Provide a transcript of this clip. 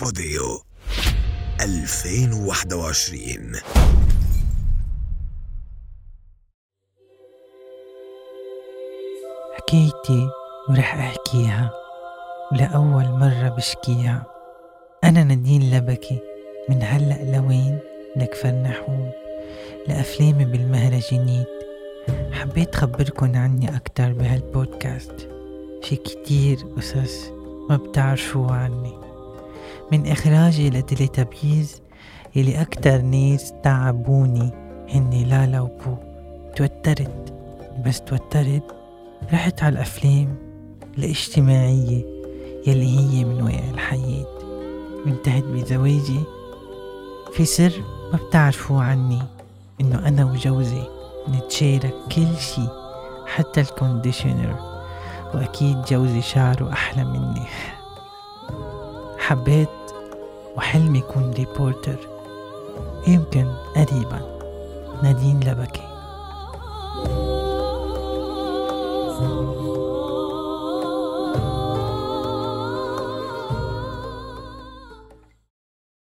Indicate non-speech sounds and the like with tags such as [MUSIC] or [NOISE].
بوديو. 2021 حكايتي ورح أحكيها لأول مرة بشكيها. أنا نادين لبكي. من هلأ لوين لكفر نحوم لأفلامي بالمهرجانات. حبيت خبركن عني أكتر بهالبودكاست. في كتير قصص ما بتعرفوا عني. من إخراجي لتليتابيز يلي أكتر ناس تعبوني هني لالا وبو توترت بس توترت. رحت على الأفلام الاجتماعية يلي هي من واقع الحياة. انتهت بزواجي. في سر ما بتعرفوا عني إنه أنا وجوزي نتشارك كل شي حتى ال conditioner وأكيد جوزي شعره أحلى مني. [LAUGHS] حبيت وحلمي يكون reporter. يمكن قريبا. نادين لبكي.